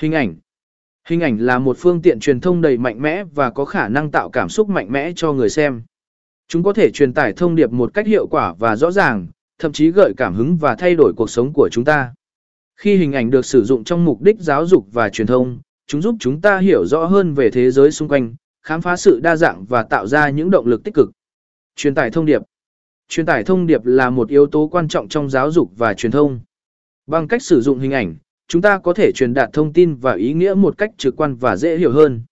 Hình ảnh Hình ảnh là một phương tiện truyền thông đầy mạnh mẽ và có khả năng tạo cảm xúc mạnh mẽ cho người xem. Chúng có thể truyền tải thông điệp một cách hiệu quả và rõ ràng, thậm chí gợi cảm hứng và thay đổi cuộc sống của chúng ta. Khi hình ảnh được sử dụng trong mục đích giáo dục và truyền thông, chúng giúp chúng ta hiểu rõ hơn về thế giới xung quanh, khám phá sự đa dạng và tạo ra những động lực tích cực. Truyền tải thông điệp Truyền tải thông điệp là một yếu tố quan trọng trong giáo dục và truyền thông. Bằng cách sử dụng hình ảnh, chúng ta có thể truyền đạt thông tin và ý nghĩa một cách trực quan và dễ hiểu hơn.